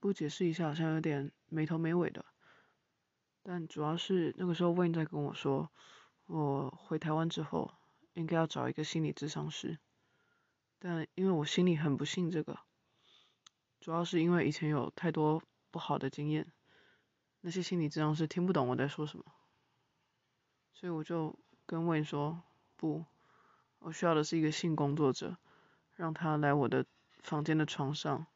不解释一下好像有点没头没尾的。但主要是那个时候，Win 在跟我说，我回台湾之后应该要找一个心理咨商师。但因为我心里很不信这个，主要是因为以前有太多不好的经验，那些心理咨商师听不懂我在说什么，所以我就跟 Win 说，不，我需要的是一个性工作者，让他来我的房间的床上，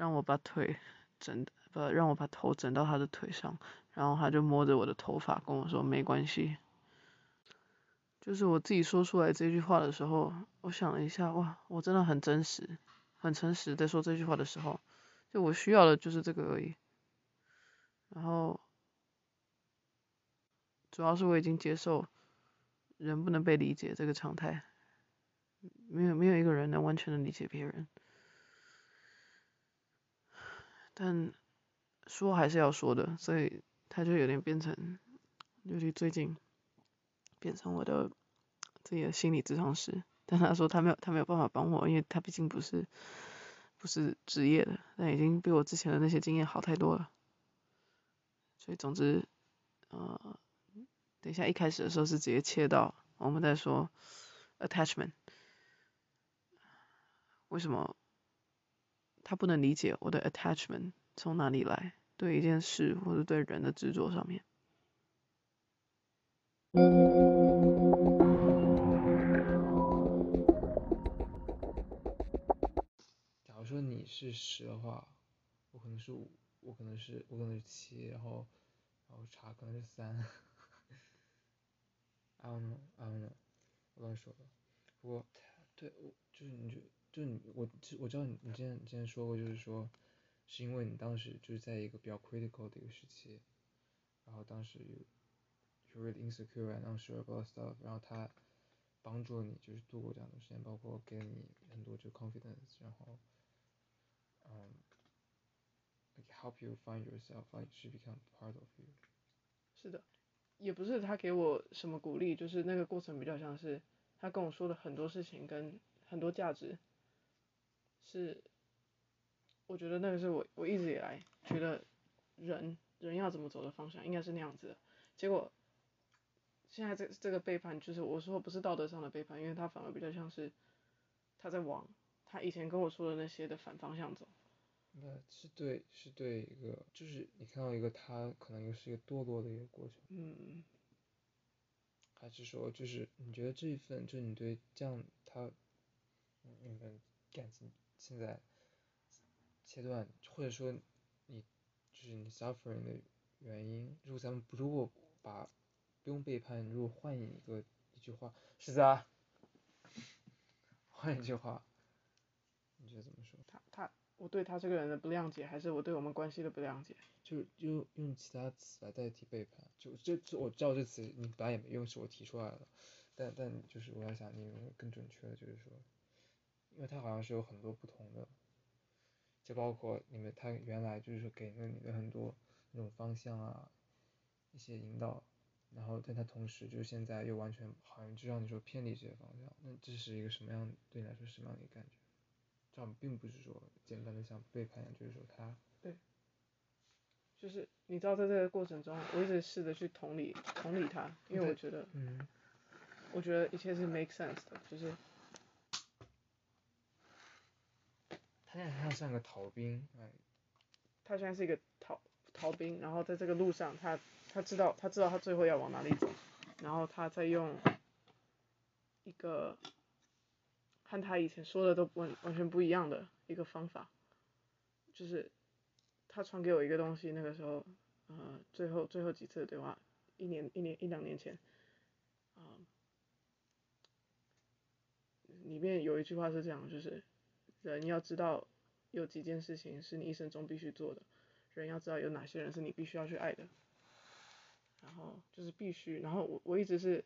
让我把腿枕，不，让我把头枕到他的腿上。然后他就摸着我的头发跟我说：“没关系。”就是我自己说出来这句话的时候，我想了一下，哇，我真的很真实、很诚实在说这句话的时候，就我需要的就是这个而已。然后，主要是我已经接受人不能被理解这个常态，没有没有一个人能完全的理解别人，但说还是要说的，所以。他就有点变成，尤其最近，变成我的自己的心理咨商师。但他说他没有，他没有办法帮我，因为他毕竟不是，不是职业的，但已经比我之前的那些经验好太多了。所以总之，呃，等一下一开始的时候是直接切到我们在说 attachment，为什么他不能理解我的 attachment 从哪里来？对一件事或者对人的执着上面，假如说你是十的话，我可能是五，我可能是我可能是七，然后然后茶可能是三，I don't know, I don't know，我乱说的。不过对，我就是你就就你我我知道你你之前你之前说过就是说。是因为你当时就是在一个比较 critical 的一个时期，然后当时 you really insecure and unsure about stuff，然后他帮助你就是度过这样的时间，包括给你很多就 confidence，然后嗯、help you find yourself，like she become part of you。是的，也不是他给我什么鼓励，就是那个过程比较像是他跟我说的很多事情跟很多价值是。我觉得那个是我我一直以来觉得人人要怎么走的方向应该是那样子的，结果现在这这个背叛就是我说不是道德上的背叛，因为他反而比较像是他在往他以前跟我说的那些的反方向走。那是对是对一个就是你看到一个他可能又是一个堕落的一个过程。嗯。还是说就是你觉得这一份就是你对这样他你们感情现在。切断，或者说你就是你 suffering 的原因，如果咱们如果把不用背叛，如果换一个一句话，是的，换一句话，你觉得怎么说？他他，我对他这个人的不谅解，还是我对我们关系的不谅解？就就用其他词来代替背叛，就这这我知道这词你本来也没用，是我提出来的，但但就是我在想，你有没有更准确的，就是说，因为他好像是有很多不同的。就包括你们，他原来就是说给了你的很多那种方向啊，一些引导，然后但他同时就是现在又完全好像就让你说偏离这些方向，那这是一个什么样对你来说什么样的一个感觉？这样并不是说简单的像背叛一样，就是说他对，就是你知道在这个过程中，我一直试着去同理同理他，因为我觉得，嗯，我觉得一切是 make sense 的，就是。他现在像个逃兵，哎，他现在是一个逃逃兵，然后在这个路上，他他知道他知道他最后要往哪里走，然后他在用一个和他以前说的都完完全不一样的一个方法，就是他传给我一个东西，那个时候，呃，最后最后几次的对话，一年一年一两年前，啊、里面有一句话是这样，就是。人要知道有几件事情是你一生中必须做的，人要知道有哪些人是你必须要去爱的，然后就是必须，然后我我一直是，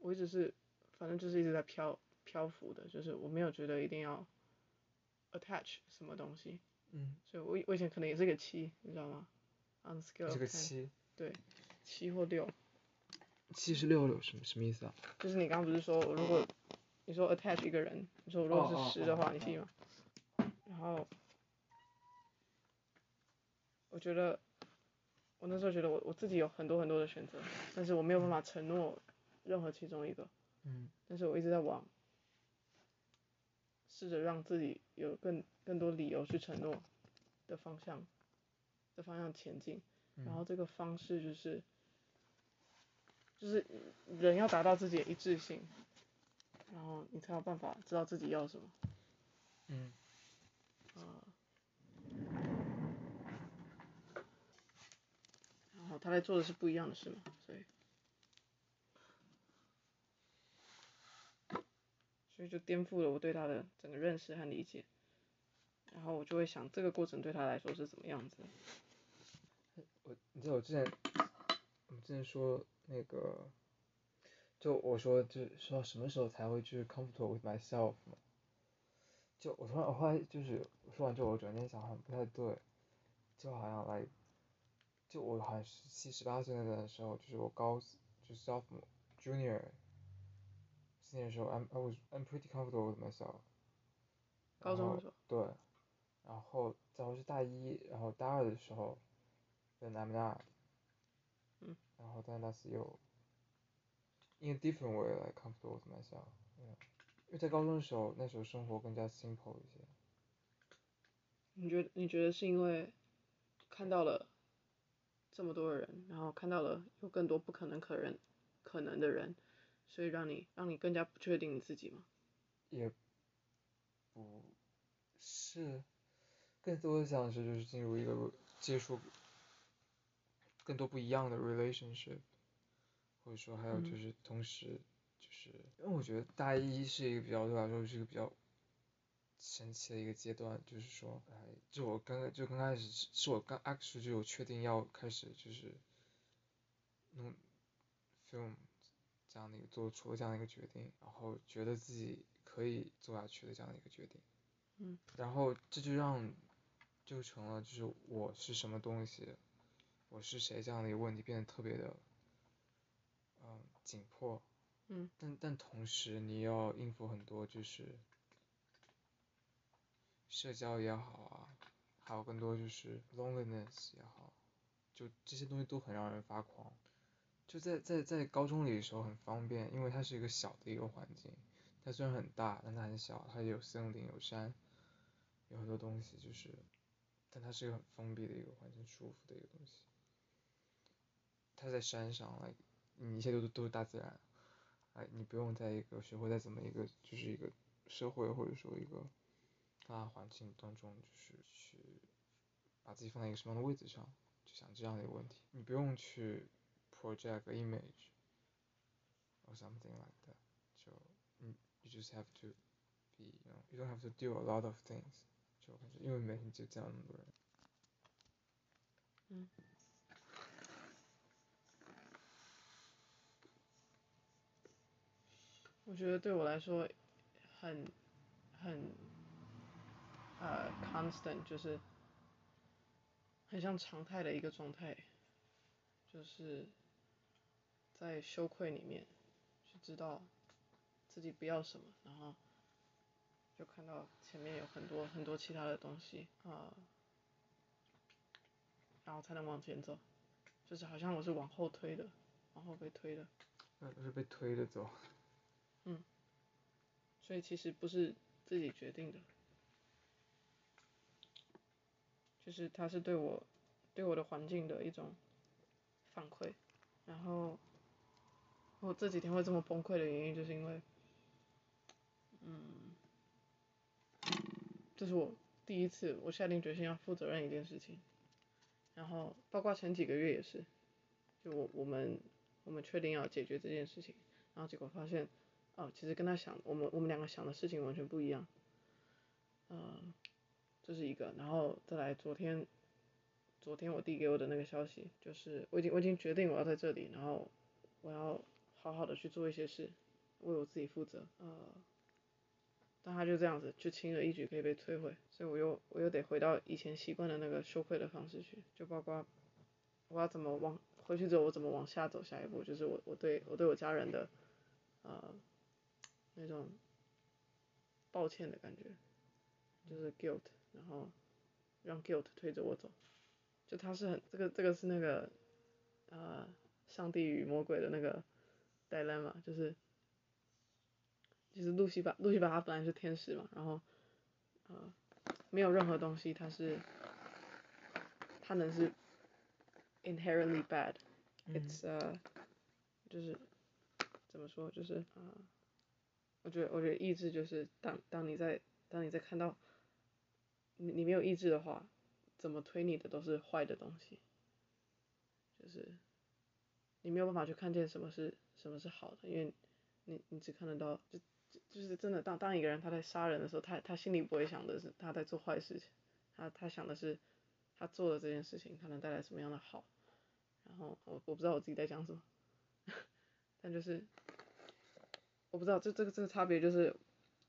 我一直是，反正就是一直在漂漂浮的，就是我没有觉得一定要 attach 什么东西，嗯，所以我我以前可能也是个七，你知道吗？On scale 是个七，对，七或六，七十六六什么什么意思啊？就是你刚刚不是说我如果。你说 attach 一个人，你说如果是十的话，你信吗？然后，觉得，我那时候觉得我我自己有很多很多的选择，但是我没有办法承诺任何其中一个。嗯。但是我一直在往，试着让自己有更更多理由去承诺的方向，的方向前进。嗯。然后这个方式就是，就是人要达到自己的一致性，然后你才有办法知道自己要什么。嗯。啊。然后他在做的是不一样的事嘛，所以，所以就颠覆了我对他的整个认识和理解。然后我就会想，这个过程对他来说是怎么样子？我，你知道我之前，我之前说那个，就我说就是说什么时候才会就是 comfortable with myself 嘛？就我突然我后来就是说完之后，我转念想好像不太对，就好像来。就我好像十七十八岁那段时候，就是我高就是 sophomore junior senior 时候，I'm I was I'm pretty comfortable with myself。高中的时候。对。然后再后是大一，然后大二的时候，then I'm not。嗯。然后但那次又，in a different way like comfortable with myself。因为在高中的时候，那时候生活更加 simple 一些。你觉得你觉得是因为看到了？这么多的人，然后看到了有更多不可能可人可能的人，所以让你让你更加不确定你自己吗？也不是，更多的像是就是进入一个接触更多不一样的 relationship，或者说还有就是同时就是，因为我觉得大一是一个比较对我来说是一个比较。神奇的一个阶段，就是说，哎，就我刚就刚开始是是我刚 actually 就有确定要开始就是弄 film 这样的一个做出了这样的一个决定，然后觉得自己可以做下去的这样的一个决定。嗯。然后这就让就成了就是我是什么东西，我是谁这样的一个问题变得特别的嗯紧迫。但但同时你要应付很多就是。社交也好啊，还有更多就是 loneliness 也好，就这些东西都很让人发狂。就在在在高中里的时候很方便，因为它是一个小的一个环境，它虽然很大，但它很小，它也有森林有山，有很多东西就是，但它是一个很封闭的一个环境，舒服的一个东西。它在山上，like 你一切都都是大自然，哎，你不用在一个学会在怎么一个就是一个社会或者说一个。大环境当中，就是去把自己放在一个什么样的位置上，就想这样的一个问题。你不用去 project image or something like that，就你 you just have to be，you don't have to do a lot of things，就感觉因为每天就这样那么多人。嗯。我觉得对我来说很很。呃、，constant，就是很像常态的一个状态，就是在羞愧里面去知道自己不要什么，然后就看到前面有很多很多其他的东西啊然后才能往前走，就是好像我是往后推的，往后被推的。嗯，是被推着走。嗯。所以其实不是自己决定的。就是他是对我，对我的环境的一种反馈，然后我这几天会这么崩溃的原因，就是因为，嗯，这是我第一次我下定决心要负责任一件事情，然后包括前几个月也是，就我我们我们确定要解决这件事情，然后结果发现，哦，其实跟他想我们我们两个想的事情完全不一样，嗯。这是一个，然后再来昨天，昨天我弟给我的那个消息，就是我已经我已经决定我要在这里，然后我要好好的去做一些事，为我自己负责，呃，但他就这样子，就轻而易举可以被摧毁，所以我又我又得回到以前习惯的那个羞愧的方式去，就包括我要怎么往回去之后我怎么往下走，下一步就是我我对我对我家人的，呃，那种抱歉的感觉，就是 guilt。然后让 guilt 推着我走，就他是很这个这个是那个呃上帝与魔鬼的那个 dilemma，就是就是路西法路西法他本来是天使嘛，然后呃没有任何东西他是他能是 inherently bad，it's、嗯、呃就是怎么说就是啊、呃、我觉得我觉得意志就是当当你在当你在看到你你没有意志的话。怎么推你的都是坏的东西，就是你没有办法去看见什么是什么是好的，因为你你只看得到就就是真的当当一个人他在杀人的时候，他他心里不会想的是他在做坏事情，他他想的是他做的这件事情他能带来什么样的好，然后我我不知道我自己在讲什么，但就是我不知道这这个这个差别就是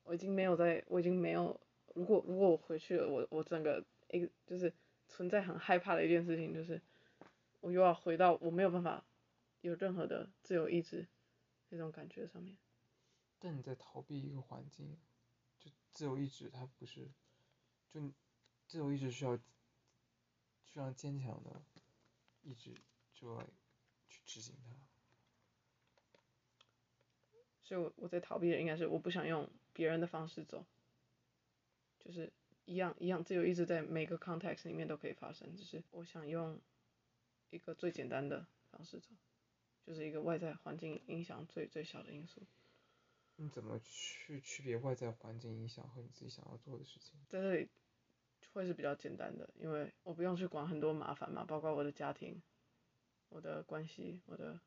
我已经没有在我已经没有如果如果我回去了我我整个一就是。存在很害怕的一件事情，就是我又要回到我没有办法有任何的自由意志那种感觉上面。但你在逃避一个环境，就自由意志它不是，就自由意志需要需要坚强的意志就来去执行它。所以我我在逃避的应该是我不想用别人的方式走，就是。一样一样，自由意志在每个 context 里面都可以发生，只是我想用一个最简单的方式走，就是一个外在环境影响最最小的因素。你怎么去区别外在环境影响和你自己想要做的事情？在这里会是比较简单的，因为我不用去管很多麻烦嘛，包括我的家庭、我的关系、我的，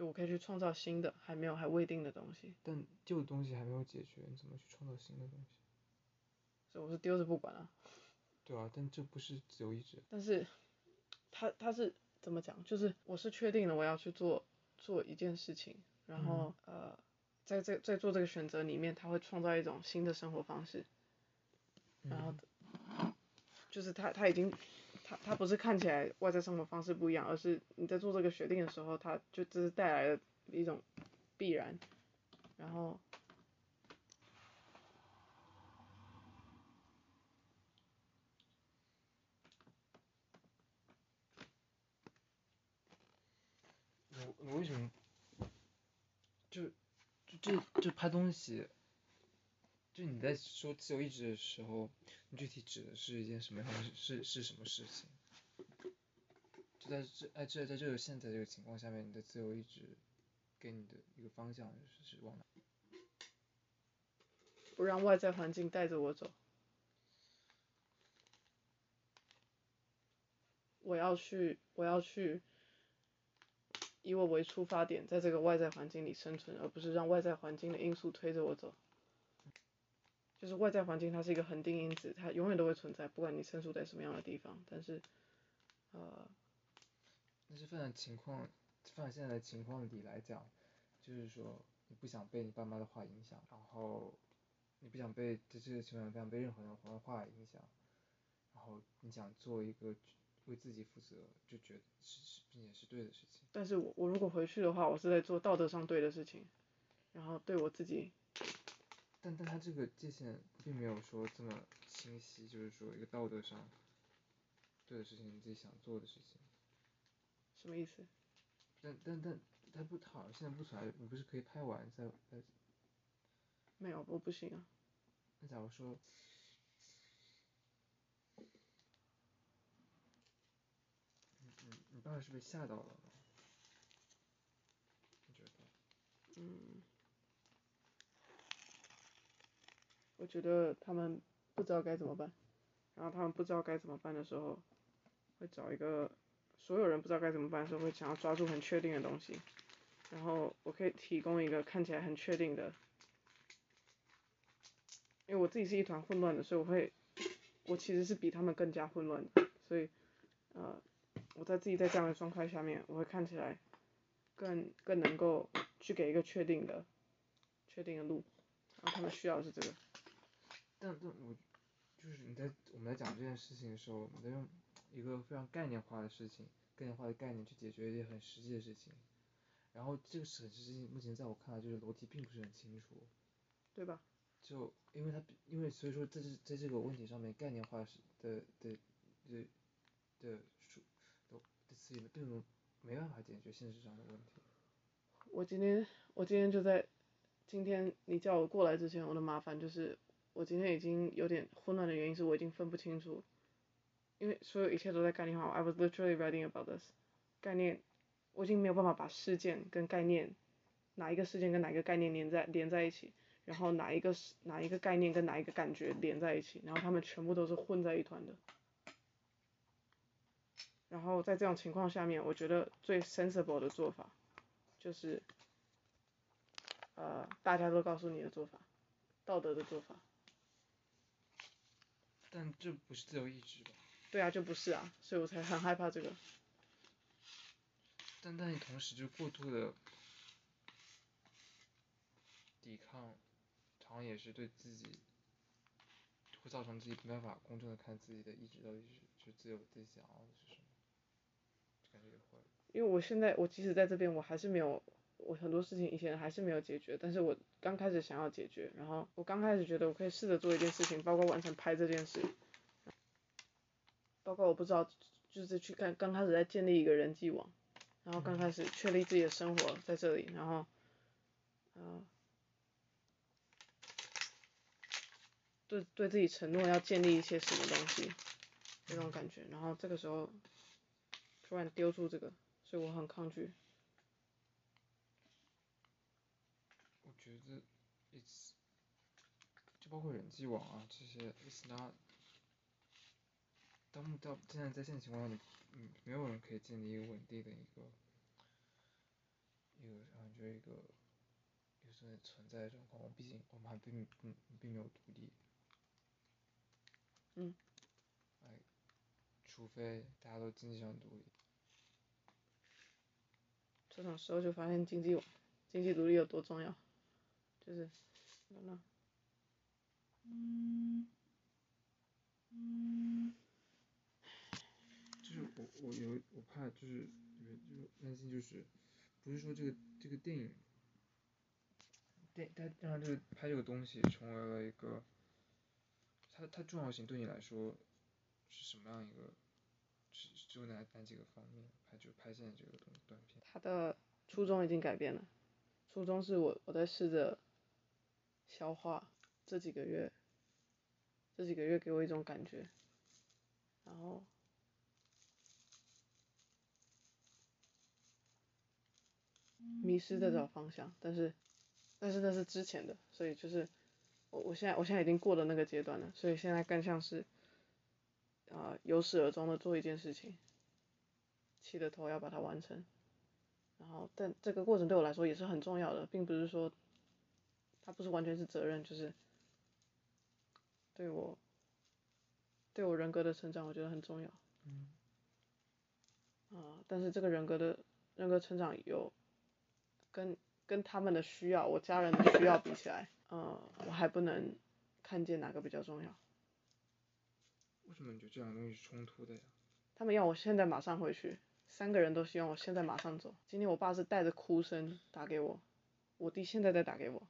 就我可以去创造新的还没有还未定的东西。但旧的东西还没有解决，你怎么去创造新的东西？所以我是丢着不管啊。对啊，但这不是自由意志。但是，他他是怎么讲？就是我是确定了我要去做做一件事情，然后、嗯、呃，在这在做这个选择里面，他会创造一种新的生活方式。然后，嗯、就是他他已经他他不是看起来外在生活方式不一样，而是你在做这个决定的时候，他就只是带来了一种必然，然后。我我为什么就就这就拍东西，就你在说自由意志的时候，你具体指的是一件什么样？是是什么事情？就在这哎这在这个现在这个情况下面，你的自由意志给你的一个方向是是往哪？不让外在环境带着我走。我要去，我要去。以我为出发点，在这个外在环境里生存，而不是让外在环境的因素推着我走。就是外在环境它是一个恒定因子，它永远都会存在，不管你身处在什么样的地方。但是，呃，但是放在情况，放在现在的情况里来讲，就是说你不想被你爸妈的话影响，然后你不想被在这个情况下不想被任何人的话影响，然后你想做一个。为自己负责，就觉得是是，并且是对的事情。但是我我如果回去的话，我是在做道德上对的事情，然后对我自己。但但他这个界限并没有说这么清晰，就是说一个道德上对的事情，你自己想做的事情。什么意思？但但但他不，他好像现在不存在，你不是可以拍完再再？没有，我不行啊。那假如说。你爸是被吓到了吗？你觉得？嗯，我觉得他们不知道该怎么办，然后他们不知道该怎么办的时候，会找一个所有人不知道该怎么办的时候会想要抓住很确定的东西，然后我可以提供一个看起来很确定的，因为我自己是一团混乱的，所以我会，我其实是比他们更加混乱的，所以，呃。我在自己在这样的状态下面，我会看起来更更能够去给一个确定的确定的路，然后他们需要的是这个。但但我就是你在我们在讲这件事情的时候，你在用一个非常概念化的事情，概念化的概念去解决一些很实际的事情，然后这个很实际，目前在我看来就是逻辑并不是很清楚，对吧？就因为它因为所以说在这在这个问题上面概念化是的的的。的数的的词里面并没没办法解决现实上的问题。我今天我今天就在今天你叫我过来之前，我的麻烦就是我今天已经有点混乱的原因是我已经分不清楚，因为所有一切都在概念化。I was literally writing about this 概念，我已经没有办法把事件跟概念哪一个事件跟哪一个概念连在连在一起。然后哪一个哪一个概念跟哪一个感觉连在一起，然后他们全部都是混在一团的。然后在这种情况下面，我觉得最 sensible 的做法，就是，呃，大家都告诉你的做法，道德的做法。但这不是自由意志吧？对啊，就不是啊，所以我才很害怕这个。但但你同时就过度的抵抗。好像也是对自己会造成自己没办法公正的看自己的意志到底是是自由自己想要的是什么，感觉也会。因为我现在我即使在这边我还是没有，我很多事情以前还是没有解决，但是我刚开始想要解决，然后我刚开始觉得我可以试着做一件事情，包括完成拍这件事，包括我不知道就是去看刚开始在建立一个人际网，然后刚开始确立自己的生活在这里，然后，嗯、对对自己承诺要建立一些什么东西，那种感觉，然后这个时候突然丢出这个，所以我很抗拒。我觉得，it's 就包括人际网啊这些，it's not。当到现在在现在情况下，你嗯没有人可以建立一个稳定的一个一个感觉一个有存存在的状况，毕竟我们还并并并没有独立。嗯，哎，除非大家都经济上独立，这种时候就发现经济经济独立有多重要，就是，嗯，嗯，就是我我有我怕就是就担心就是，不是说这个这个电影，电它让这个拍这个东西成为了一个。它它重要性对你来说是什么样一个？是就哪哪几个方面？拍就拍现在这个短短片。它的初衷已经改变了，初衷是我我在试着消化这几个月，这几个月给我一种感觉，然后迷失在找方向，但是但是那是之前的，所以就是。我我现在我现在已经过了那个阶段了，所以现在更像是，啊、呃，由始而终的做一件事情，起的头要把它完成，然后但这个过程对我来说也是很重要的，并不是说，它不是完全是责任，就是，对我，对我人格的成长我觉得很重要，嗯，啊、呃，但是这个人格的人格成长有，跟跟他们的需要，我家人的需要比起来。呃，我还不能看见哪个比较重要。为什么你觉得这两个东西是冲突的呀？他们要我现在马上回去，三个人都希望我现在马上走。今天我爸是带着哭声打给我，我弟现在在打给我。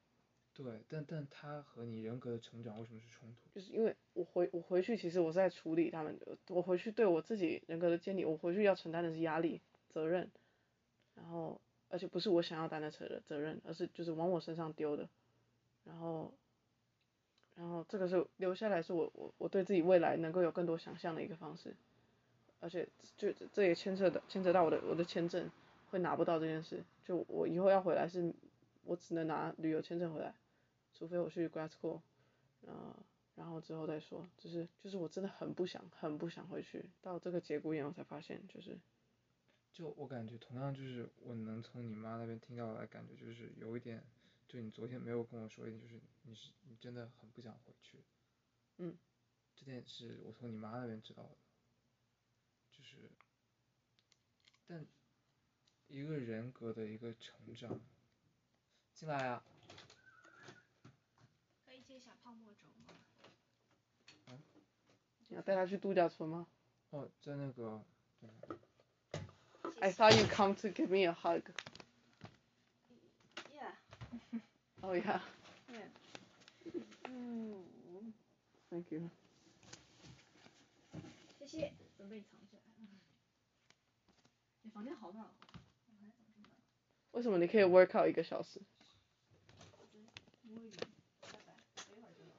对，但但他和你人格的成长为什么是冲突？就是因为我回我回去，其实我是在处理他们，我回去对我自己人格的建立，我回去要承担的是压力、责任，然后而且不是我想要担的责任责任，而是就是往我身上丢的。然后，然后这个是留下来是我我我对自己未来能够有更多想象的一个方式，而且就这也牵扯的牵扯到我的我的签证会拿不到这件事，就我以后要回来是，我只能拿旅游签证回来，除非我去 grad school，呃，然后之后再说，就是就是我真的很不想很不想回去，到这个节骨眼我才发现就是，就我感觉同样就是我能从你妈那边听到来感觉就是有一点。就你昨天没有跟我说一点，就是你是你真的很不想回去。嗯。这点是我从你妈那边知道的。就是，但一个人格的一个成长。进来啊。可以借小泡沫轴吗？啊？你要带他去度假村吗？哦，在那个。I thought you come to give me a hug. Oh yeah. Yeah. 嗯，Thank you. 谢谢，准备藏起来你。房间好暖和，我房间怎么这么暖？为什么你可以 work out 一个小时？摸鱼，拜拜，等一会儿就能。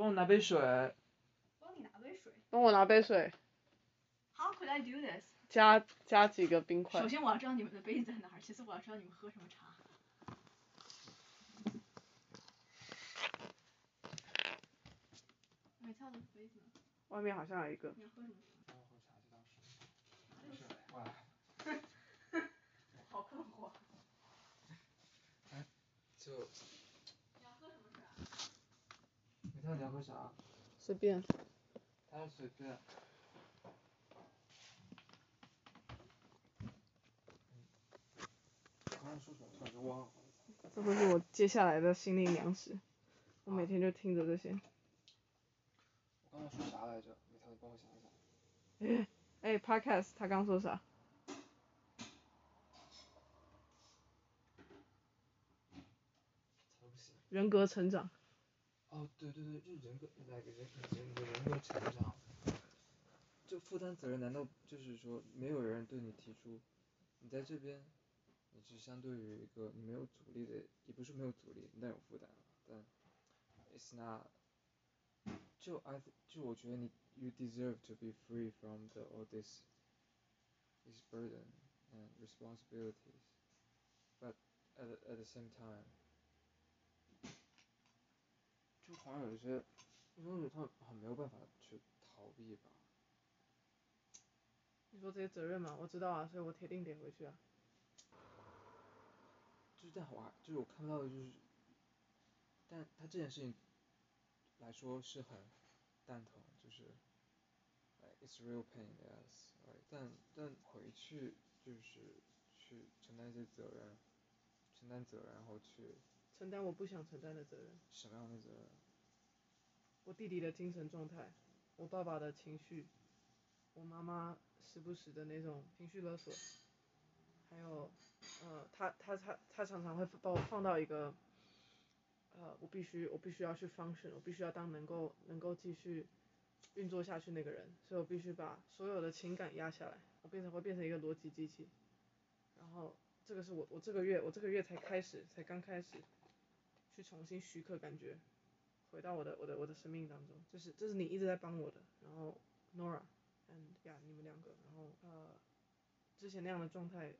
帮我拿杯水。帮你拿杯水。帮我拿杯水。How could I do this？加加几个冰块。首先我要知道你们的杯子在哪儿，其次我要知道你们喝什么茶。外面好像有一个。你要喝什么茶？我喝茶就当水。哪有水？哇。好困惑。哎，就。你要喝什么水啊？没看到你要喝啥？随便。他说随便。这会是我接下来的心灵粮食，我每天就听着这些。我刚刚说啥来着？帮我想一想。哎，哎，Podcast，他刚说啥？人格成长。哦，对对对，就人格，那个人人的人格成长。就负担责任，难道就是说没有人对你提出，你在这边，你是相对于一个你没有阻力的，也不是没有阻力，但有负担，但，it's not，就 I 就我觉得你，you deserve to be free from the all this this burden and responsibilities，but at at the same time，就好像有一些，因为他很没有办法去逃避吧。你说这些责任嘛，我知道啊，所以我铁定得回去啊。就是但我还就是我看不到的就是，但他这件事情来说是很蛋疼，就是，it's real pain yes，但但回去就是去承担一些责任，承担责任然后去。承担我不想承担的责任。什么样的责任？我弟弟的精神状态，我爸爸的情绪，我妈妈。时不时的那种情绪勒索，还有，呃，他他他他常常会把我放到一个，呃，我必须我必须要去 function，我必须要当能够能够继续运作下去那个人，所以我必须把所有的情感压下来，我变成会变成一个逻辑机器，然后这个是我我这个月我这个月才开始才刚开始，去重新许可感觉，回到我的我的我的生命当中，就是这是你一直在帮我的，然后 Nora。嗯呀，你们两个，然后呃，之前那样的状态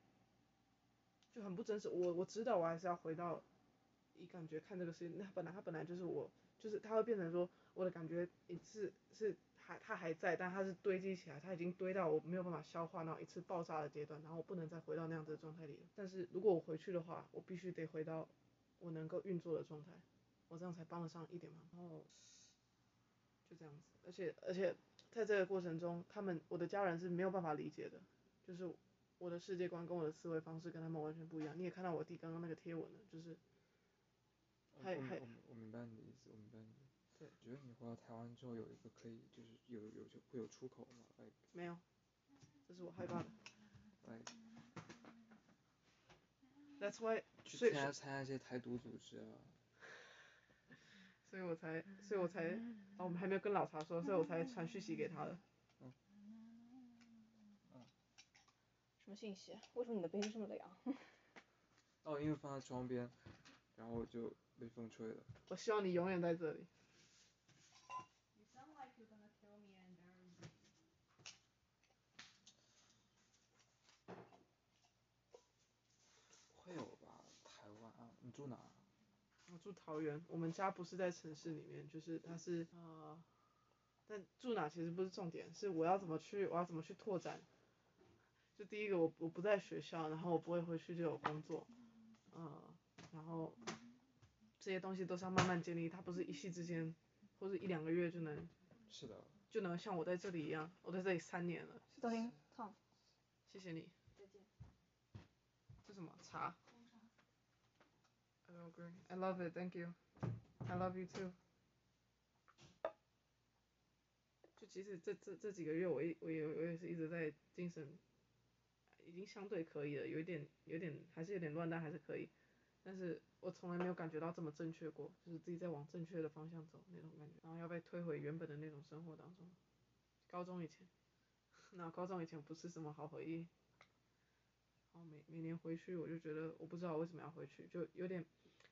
就很不真实。我我知道我还是要回到以感觉看这个事情。那本来他本来就是我，就是他会变成说我的感觉一次是还他还在，但他是堆积起来，他已经堆到我没有办法消化，然后一次爆炸的阶段，然后我不能再回到那样子的状态里了。但是如果我回去的话，我必须得回到我能够运作的状态，我这样才帮得上一点忙。然后就这样子，而且而且。在这个过程中，他们我的家人是没有办法理解的，就是我的世界观跟我的思维方式跟他们完全不一样。你也看到我弟刚刚那个贴文了，就是还还我我明白你的意思，我明白你。对。觉得你回到台湾之后有一个可以就是有有就会有出口吗？Like, 没有，这是我害怕的。Like, That's why 去参加参加一些台独组织啊。所以我才，所以我才，哦，我们还没有跟老茶说，所以我才传讯息给他的。嗯。嗯。什么信息？为什么你的杯子这么凉？哦，因为放在窗边，然后就被风吹了。我希望你永远在这里。会有吧，台湾啊，你住哪？我住桃园，我们家不是在城市里面，就是它是啊、呃，但住哪其实不是重点，是我要怎么去，我要怎么去拓展。就第一个，我我不在学校，然后我不会回去就有工作，呃，然后这些东西都是要慢慢建立，它不是一夕之间，或者一两个月就能，是的，就能像我在这里一样，我在这里三年了。是抖音，唱，谢谢你。再见。这什么茶？I love it, thank you. I love you too. 就其实这这这几个月我也我也我也是一直在精神，已经相对可以了，有一点有点还是有点乱，但还是可以。但是我从来没有感觉到这么正确过，就是自己在往正确的方向走那种感觉，然后要被推回原本的那种生活当中。高中以前。那高中以前不是什么好回忆。然后每每年回去，我就觉得我不知道为什么要回去，就有点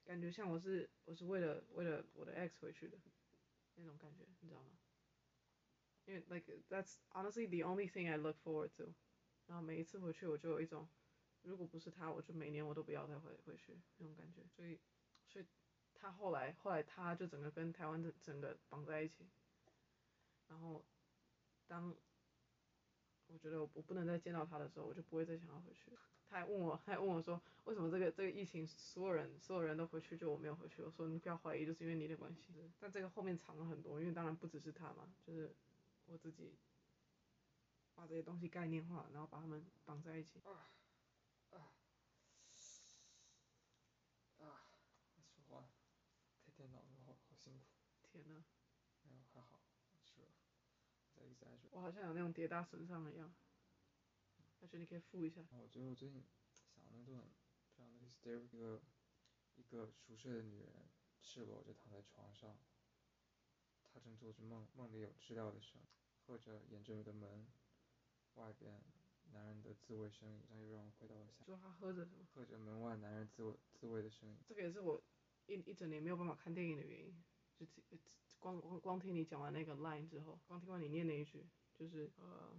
感觉像我是我是为了为了我的 ex 回去的那种感觉，你知道吗？因为 like that's honestly the only thing I look forward to。然后每一次回去，我就有一种，如果不是他，我就每年我都不要再回回去那种感觉。所以所以他后来后来他就整个跟台湾的整个绑在一起。然后当我觉得我我不能再见到他的时候，我就不会再想要回去。他还问我，他还问我说，为什么这个这个疫情所有人所有人都回去，就我没有回去？我说你不要怀疑，就是因为你的关系。但这个后面藏了很多，因为当然不只是他嘛，就是我自己把这些东西概念化，然后把他们绑在一起。啊啊啊！说话开电脑然后好辛苦。天呐。没有还好，是。我好像有那种跌打损伤一样。我觉得你可以复一下。我觉得我最近想的都很非常的 hysterical，一个一个熟睡的女人赤裸着躺在床上，她正做着梦，梦里有知了的声，和着沿着我的门外边男人的自慰声音，然后又让我回到了夏。说他喝着什么？喝着门外男人自慰自慰的声音。这个也是我一一整年没有办法看电影的原因，就光光光听你讲完那个 line 之后，光听完你念那一句，就是呃。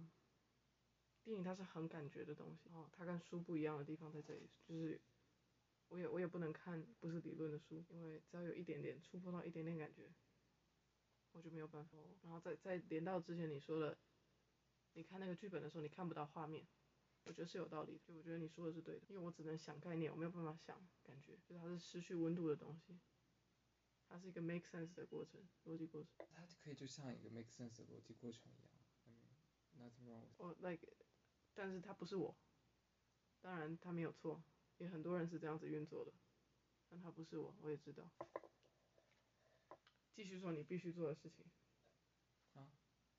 电影它是很感觉的东西，哦，它跟书不一样的地方在这里，就是我也我也不能看不是理论的书，因为只要有一点点触碰到一点点感觉，我就没有办法。然后再再连到之前你说的，你看那个剧本的时候你看不到画面，我觉得是有道理的，就我觉得你说的是对的，因为我只能想概念，我没有办法想感觉，就是它是失去温度的东西，它是一个 make sense 的过程，逻辑过程。它可以就像一个 make sense 的逻辑过程一样，I mean nothing wrong with。哦，like。但是他不是我，当然他没有错，也很多人是这样子运作的，但他不是我，我也知道。继续做你必须做的事情。啊？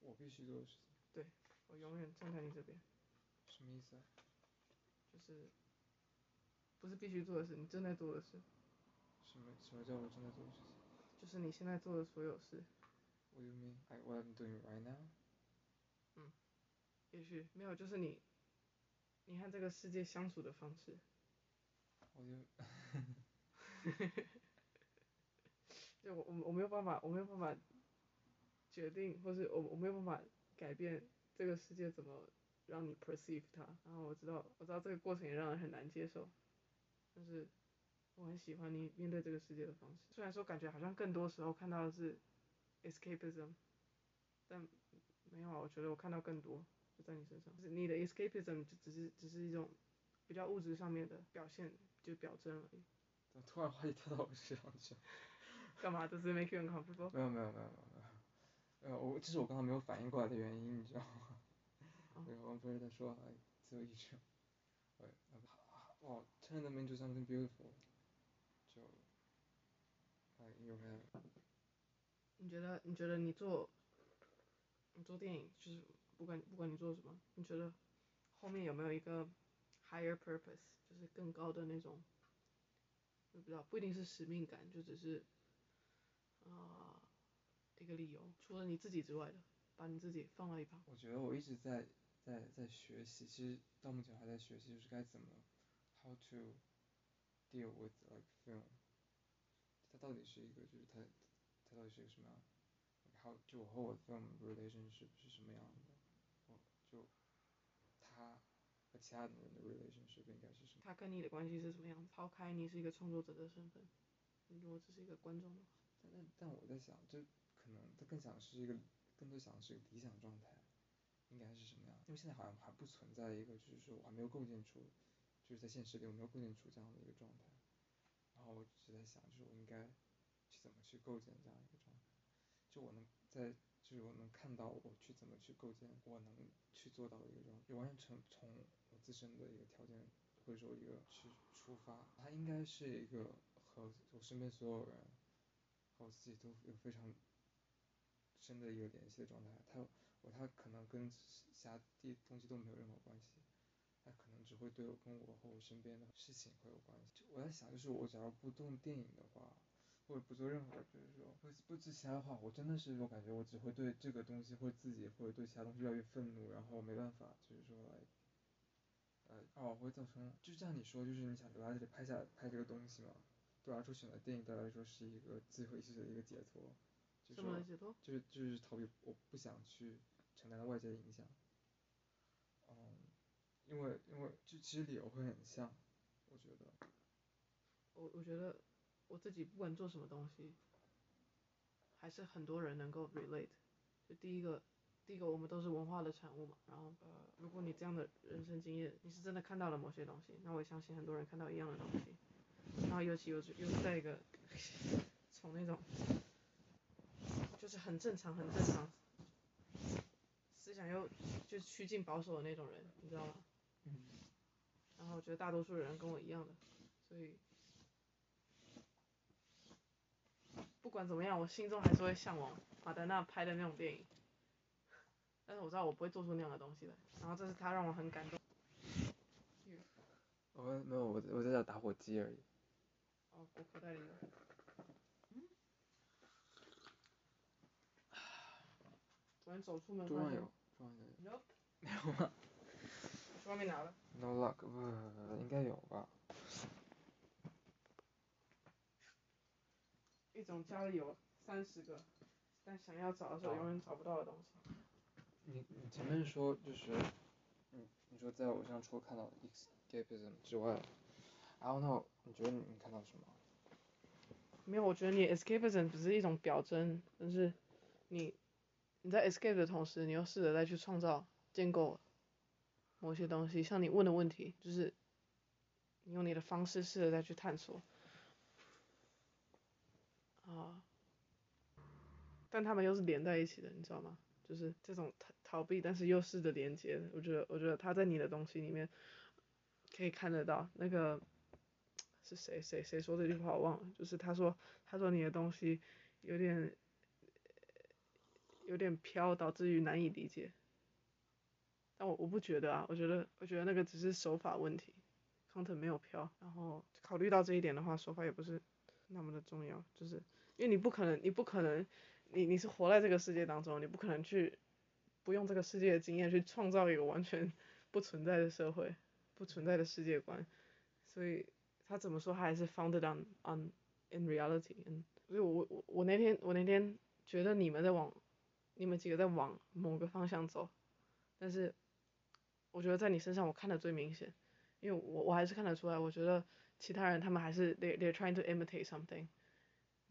我必须做的事情？对，我永远站在你这边。什么意思啊？就是，不是必须做的事，你正在做的事。什么什么叫我正在做的事情？就是你现在做的所有事。What do you mean? I what I'm doing right now? 嗯。也许没有，就是你，你和这个世界相处的方式。我就，就我我我没有办法，我没有办法决定，或是我我没有办法改变这个世界怎么让你 perceive 它。然后我知道，我知道这个过程也让人很难接受，但是我很喜欢你面对这个世界的方式。虽然说感觉好像更多时候看到的是 escapism，但没有啊，我觉得我看到更多。在你身上，就是你的 escapism 就只是只是一种比较物质上面的表现，就表征而已。怎么突然话题跳到我身上去？干嘛？这是 make you uncomfortable？没有没有没有没有，呃，我这是我刚刚没有反应过来的原因，你知道吗？对，我不是在说自由意志。喂，哇，turn them into something beautiful，就，哎，有没有？你觉得？你觉得你做，你做电影就是？不管不管你做什么，你觉得后面有没有一个 higher purpose，就是更高的那种，我不知道，不一定是使命感，就只是啊、一个理由，除了你自己之外的，把你自己放到一旁。我觉得我一直在在在学习，其实到目前还在学习，就是该怎么 how to deal with like film，它到底是一个就是它它到底是一个什么样，how 就我和我的 film relationship 是什么样的。就他和其他的人的 relationship 应该是什么？他跟你的关系是什么样子？抛开你是一个创作者的身份，你如果只是一个观众的话。但但但我在想，就可能他更想是一个，更多想是一个理想状态，应该是什么样？因为现在好像还不存在一个，就是说我还没有构建出，就是在现实里我没有构建出这样的一个状态。然后我只在想，就是我应该去怎么去构建这样一个状态？就我能在。就是我能看到我去怎么去构建，我能去做到的一个状态，就完全从从我自身的一个条件或者说一个去出发，它应该是一个和我身边所有人和我自己都有非常深的一个联系的状态。它我它可能跟其他地东西都没有任何关系，它可能只会对我跟我和我身边的事情会有关系。就我在想，就是我假如不动电影的话，或者不做任何，就是说不不做其他的话，我真的是我感觉我只会对这个东西或者自己或者对其他东西越来越愤怒，然后没办法就是说来，呃哦会造成就像你说就是你想留在这里拍下拍这个东西嘛，对我来说选择电影对我来说是一个最合适的一个解脱，就是说就是就是逃避我不想去承担外界的影响，嗯，因为因为就其实理由会很像，我觉得，我我觉得。我自己不管做什么东西，还是很多人能够 relate。就第一个，第一个我们都是文化的产物嘛。然后呃，如果你这样的人生经验，你是真的看到了某些东西，那我也相信很多人看到一样的东西。然后尤其又又是在一个从那种就是很正常很正常，思想又就趋近保守的那种人，你知道吗？嗯。然后我觉得大多数人跟我一样的，所以。不管怎么样，我心中还是会向往马丹娜拍的那种电影。但是我知道我不会做出那样的东西来。然后这是他让我很感动。我没有，我我在找打火机而已。哦，我口袋里有。嗯。昨天走出门。桌上有，桌上有。No。没有吗？去外面拿了。No luck，不不不，应该有吧。一种家里有三十个，但想要找的时候永远找不到的东西。你你前面说就是，嗯，你说在我身上除了看到 escapism 之外，I don't know，你觉得你看到什么？没有，我觉得你 escapism 只是一种表征，但是你你在 escape 的同时，你又试着再去创造、建构某些东西。像你问的问题，就是你用你的方式试着再去探索。啊，但他们又是连在一起的，你知道吗？就是这种逃逃避，但是又试着连接。我觉得，我觉得他在你的东西里面可以看得到。那个是谁谁谁说这句话我忘了，就是他说他说你的东西有点有点飘，导致于难以理解。但我我不觉得啊，我觉得我觉得那个只是手法问题，content 没有飘。然后考虑到这一点的话，手法也不是那么的重要，就是。因为你不可能，你不可能，你你是活在这个世界当中，你不可能去不用这个世界的经验去创造一个完全 不存在的社会，不存在的世界观，所以他怎么说，他还是 founded on on in reality。嗯，所以我我我那天我那天觉得你们在往，你们几个在往某个方向走，但是我觉得在你身上我看的最明显，因为我我还是看得出来，我觉得其他人他们还是 they they're trying to imitate something。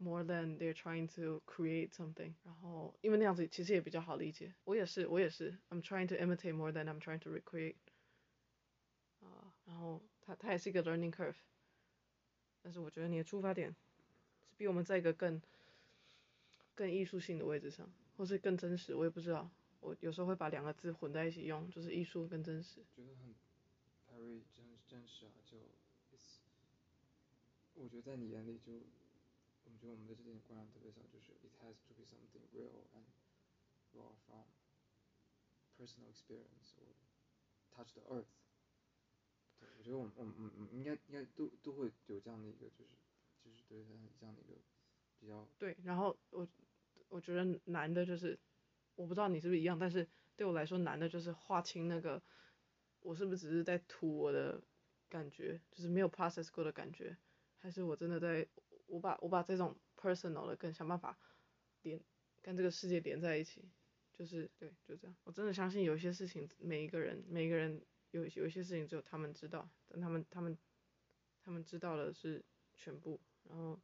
More than they're trying to create something，然后因为那样子其实也比较好理解。我也是，我也是，I'm trying to imitate more than I'm trying to recreate。啊，然后它它也是一个 learning curve，但是我觉得你的出发点是比我们在一个更更艺术性的位置上，或是更真实，我也不知道。我有时候会把两个字混在一起用，就是艺术跟真实。觉得很 very 真真实啊，就，我觉得在你眼里就。我觉得我们的这点观念特别像，就是 it has to be something real and raw from personal experience or touch the earth。对，我觉得我们我们我们应该应该都都会有这样的一个就是就是对他这样的一个比较。对，然后我我觉得难的就是，我不知道你是不是一样，但是对我来说难的就是划清那个，我是不是只是在图我的感觉，就是没有 process 过的感觉，还是我真的在。我把我把这种 personal 的更想办法连跟这个世界连在一起，就是对，就这样。我真的相信有些事情，每一个人每一个人有有一些事情只有他们知道，但他们他们他们知道的是全部，然后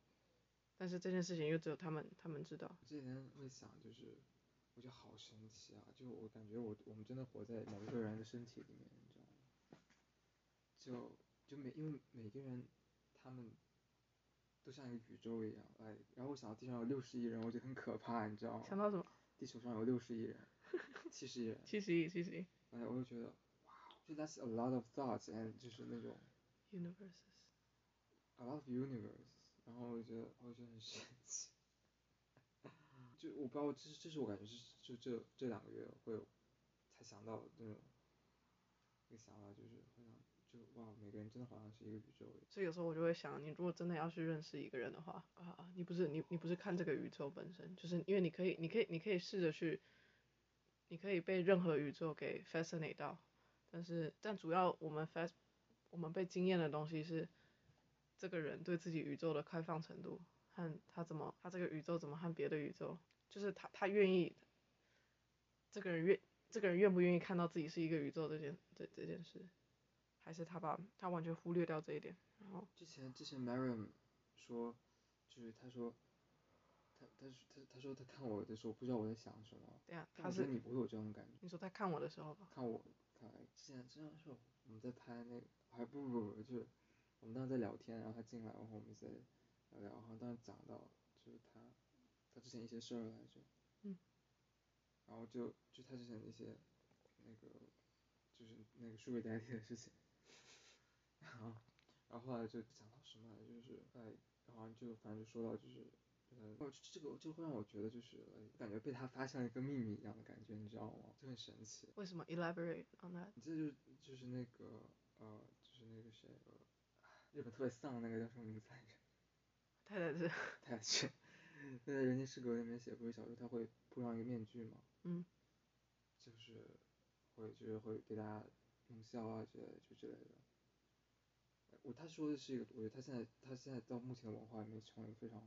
但是这件事情又只有他们他们知道。这几天会想就是，我觉得好神奇啊！就我感觉我我们真的活在某一个人的身体里面，你知道吗？就就每因为每个人他们。都像一个宇宙一样，哎，然后我想到地上有六十亿人，我觉得很可怕，你知道吗？想到什么？地球上有六十亿人，七十亿人。七十亿，七十亿。哎，我就觉得，哇，就 that's a lot of thoughts and 就是那种。Universes。A lot of universe，然后我就觉得，我觉得很神奇。就我不知道，这是这是我感觉是就这这两个月会有才想到的那种，一个想法就是就哇，每个人真的好像是一个宇宙。所以有时候我就会想，你如果真的要去认识一个人的话，啊，你不是你你不是看这个宇宙本身，就是因为你可以你可以你可以试着去，你可以被任何宇宙给 fascinate 到，但是但主要我们 fasc 我们被惊艳的东西是这个人对自己宇宙的开放程度和他怎么他这个宇宙怎么和别的宇宙，就是他他愿意，这个人愿这个人愿不愿意看到自己是一个宇宙这件这这件事。还是他把他完全忽略掉这一点，然后之前之前 Mariam 说，就是他说，他他他他说他看我的时候不知道我在想什么。对呀，他是你不会有这种感觉。你说他看我的时候吧。看我，看之前之前是我们在拍那个，还不不不就是我们当时在聊天，然后他进来，然后我们在聊聊，然后当时讲到就是他他之前一些事儿来着。嗯。然后就就他之前的一些那个就是那个数位代替的事情。然后，然后后来就讲到什么来着，就是哎，然后就反正就说到就是，呃，哦，这个就会让我觉得就是，感觉被他发现了一个秘密一样的感觉，你知道吗？就很神奇。为什么？Elaborate on that。这就就是那个呃，就是那个谁，日本特别丧那个叫什么名字来着？太宰治。太宰治。那在《人间失格》里面写，不是小说他会铺上一个面具吗？嗯。就是会就是会给大家弄笑啊之类的就之类的。我他说的是一个，我觉得他现在他现在到目前的文化里面成为非常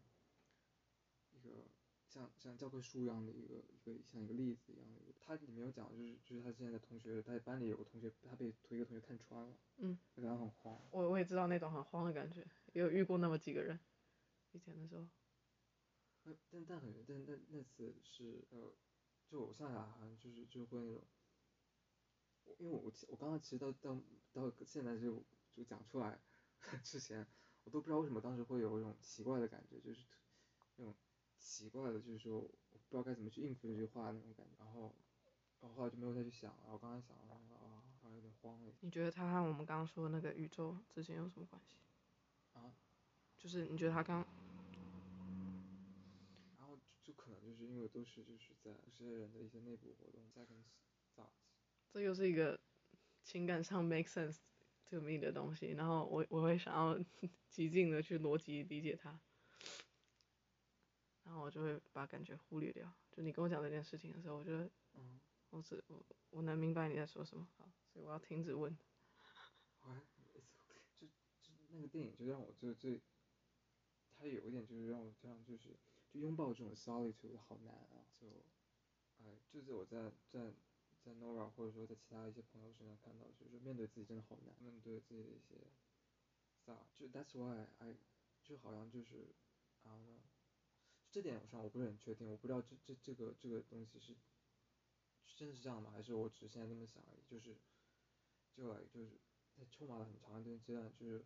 一个像像教科书一样的一个一个像一个例子一样的一个。他里面有讲就是就是他现在的同学，他在班里有个同学，他被同一个同学看穿了，嗯，他感觉很慌。我我也知道那种很慌的感觉，也有遇过那么几个人，以前的时候。但但但很但但那次是呃，就我上来好像就是就会那种，因为我我我刚刚其实到到到现在就。就讲出来之前，我都不知道为什么当时会有一种奇怪的感觉，就是那种奇怪的，就是说我不知道该怎么去应付这句话那种感觉，然后，然后后来就没有再去想了。我刚才想了，啊，好像有点慌了。你觉得他和我们刚刚说的那个宇宙之间有什么关系？啊？就是你觉得他刚，然后就可能就是因为都是就是在这些人的一些内部活动，second thoughts。这又是一个情感上 make sense。这么的东西，然后我我会想要 极尽的去逻辑理解它，然后我就会把感觉忽略掉。就你跟我讲这件事情的时候，我觉得，嗯，我只我我能明白你在说什么，好，所以我要停止问。就就那个电影就让我就最，它有一点就是让我这样就是就拥抱这种 solitude 好难啊，就，哎，就是我在在。在 Nora 或者说在其他一些朋友身上看到，就是面对自己真的好难，面对自己的一些 thought，就 That's why I 就好像就是啊，这点上我不是很确定，我不知道这这这个这个东西是真的是这样吗？还是我只是现在这么想而已？就是就来就是在充满了很长一段阶段，就是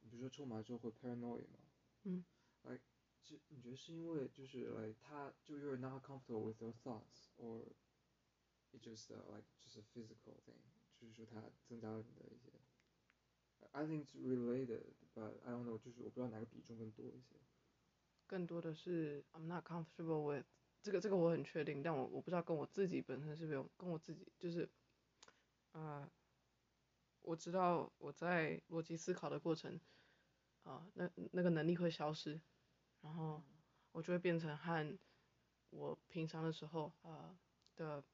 你比如说充满了之后会 paranoid 嘛，嗯，来，这你觉得是因为就是来他就 you're not comfortable with your thoughts or It just like just a physical thing，就是说它增加了你的一些，I think it's related，but I don't know，就是我不知道哪个比重更多一些。更多的是 I'm not comfortable with 这个这个我很确定，但我我不知道跟我自己本身是不是有跟我自己就是，呃，我知道我在逻辑思考的过程，啊、呃，那那个能力会消失，然后我就会变成和我平常的时候啊、呃、的。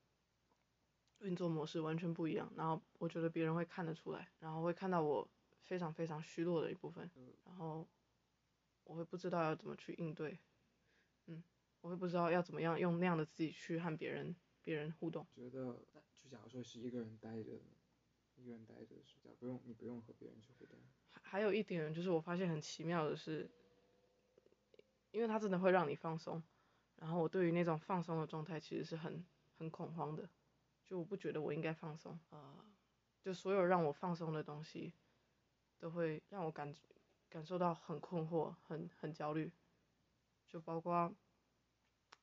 运作模式完全不一样，然后我觉得别人会看得出来，然后会看到我非常非常虚弱的一部分，然后我会不知道要怎么去应对，嗯，我会不知道要怎么样用那样的自己去和别人别人互动。觉得，就假如说是一个人待着，一个人待着是这样，不用你不用和别人去互动。还还有一点就是我发现很奇妙的是，因为它真的会让你放松，然后我对于那种放松的状态其实是很很恐慌的。就我不觉得我应该放松，呃，就所有让我放松的东西，都会让我感感受到很困惑，很很焦虑，就包括，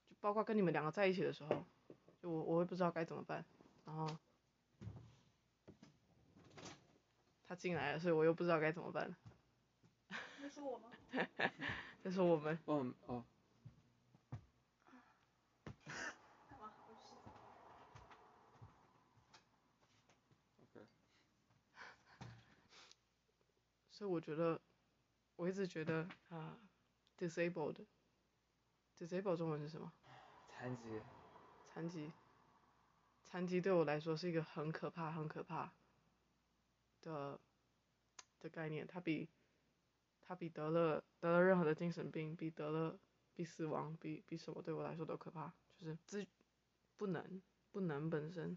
就包括跟你们两个在一起的时候，就我我会不知道该怎么办，然后他进来了，所以我又不知道该怎么办。在说我吗？那是我们。嗯哦。所以我觉得，我一直觉得啊，disabled，disabled 中文是什么？残疾。残疾。残疾对我来说是一个很可怕、很可怕的的概念，它比它比得了得了任何的精神病，比得了比死亡比比什么对我来说都可怕，就是自不能不能本身。